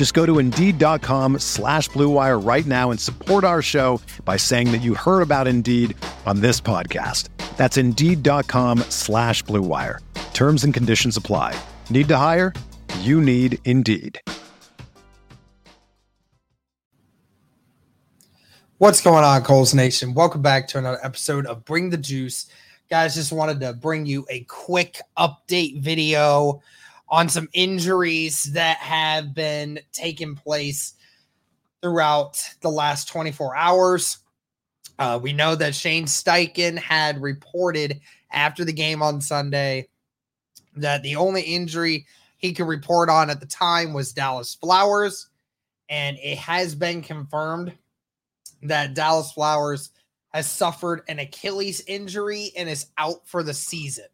Just go to Indeed.com slash BlueWire right now and support our show by saying that you heard about Indeed on this podcast. That's Indeed.com slash BlueWire. Terms and conditions apply. Need to hire? You need Indeed. What's going on, Colts Nation? Welcome back to another episode of Bring the Juice. Guys, just wanted to bring you a quick update video on some injuries that have been taking place throughout the last 24 hours. Uh, we know that Shane Steichen had reported after the game on Sunday that the only injury he could report on at the time was Dallas Flowers. And it has been confirmed that Dallas Flowers has suffered an Achilles injury and is out for the season.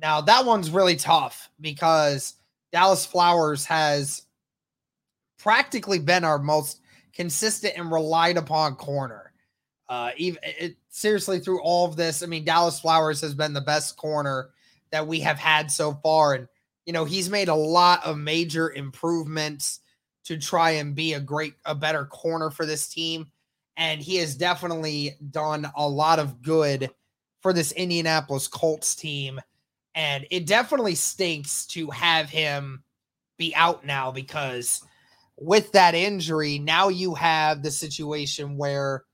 Now, that one's really tough because Dallas Flowers has practically been our most consistent and relied upon corner. Uh, even it, seriously, through all of this, I mean, Dallas Flowers has been the best corner that we have had so far. And, you know, he's made a lot of major improvements to try and be a great, a better corner for this team. And he has definitely done a lot of good for this Indianapolis Colts team. And it definitely stinks to have him be out now because with that injury, now you have the situation where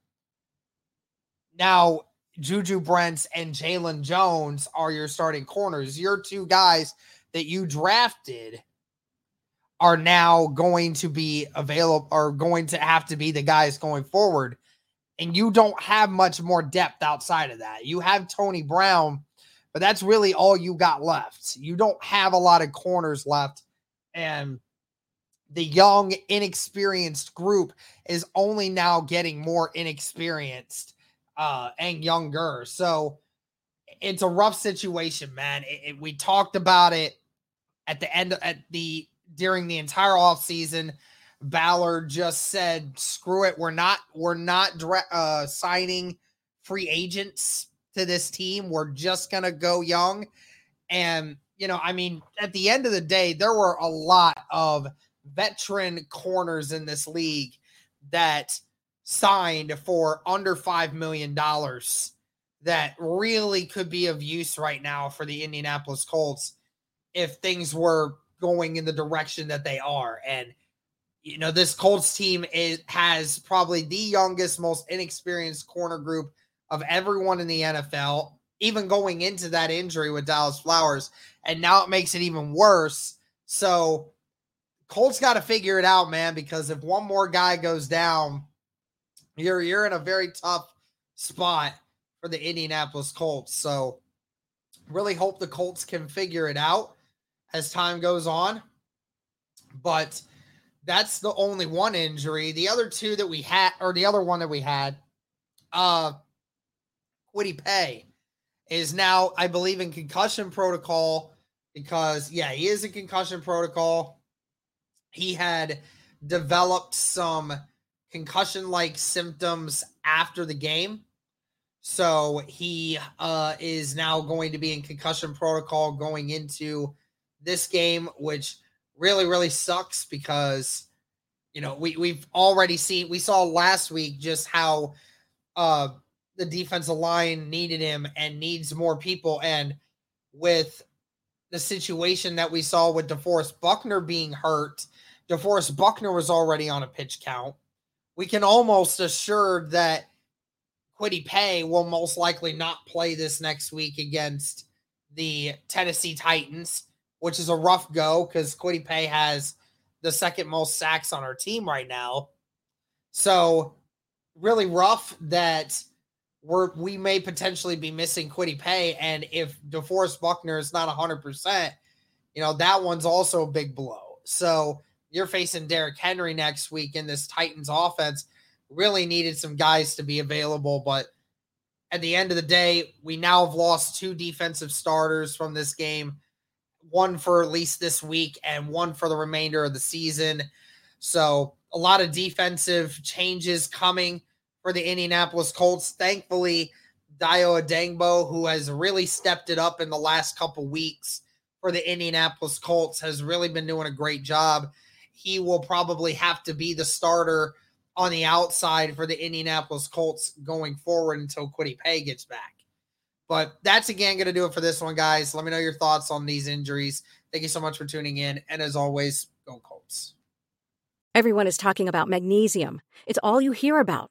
now Juju Brents and Jaylon Jones are your starting corners. Your two guys that you drafted are now going to be available, are going to have to be the guys going forward. And you don't have much more depth outside of that. You have Tony Brown, but that's really all you got left. You don't have a lot of corners left. And the young, inexperienced group is only now getting more inexperienced uh, and younger. So it's a rough situation, man. It, it, we talked about it at the end at the during the entire off season. Ballard just said, "Screw it, we're not we're not uh, signing free agents to this team. We're just gonna go young." And you know, I mean, at the end of the day, there were a lot of veteran corners in this league that signed for under $5 million that really could be of use right now for the Indianapolis Colts if things were going in the direction that they are. And, you know, this Colts team is, has probably the youngest, most inexperienced corner group of everyone in the NFL, even going into that injury with Dallas Flowers. And now it makes it even worse. So, Colts got to figure it out, man, because if one more guy goes down, you're you're in a very tough spot for the Indianapolis Colts. So really hope the Colts can figure it out as time goes on. But that's the only one injury. The other two that we had, or the other one that we had, uh, Kwity Paye is now, I believe, in concussion protocol because, yeah, he is in concussion protocol. He had developed some concussion like symptoms after the game. So he uh, is now going to be in concussion protocol going into this game, which really, really sucks because, you know, we, we've already seen, we saw last week just how uh, the defensive line needed him and needs more people. And with the situation that we saw with DeForest Buckner being hurt, DeForest Buckner was already on a pitch count we can almost assure that Kwity Paye will most likely not play this next week against the Tennessee Titans, which is a rough go because Kwity Paye has the second most sacks on our team right now. So really rough that we're we may potentially be missing Kwity Paye, And if DeForest Buckner is not 100%, you know, that one's also a big blow. So you're facing Derrick Henry next week in this Titans offense. Really needed some guys to be available, but at the end of the day, we now have lost two defensive starters from this game one for at least this week and one for the remainder of the season. So, a lot of defensive changes coming for the Indianapolis Colts. Thankfully, Dayo Odeyingbo, who has really stepped it up in the last couple weeks for the Indianapolis Colts, has really been doing a great job. He will probably have to be the starter on the outside for the Indianapolis Colts going forward until Kwity Paye gets back. But that's again going to do it for this one, guys. Let me know your thoughts on these injuries. Thank you so much for tuning in. And as always, go Colts. Everyone is talking about magnesium. It's all you hear about.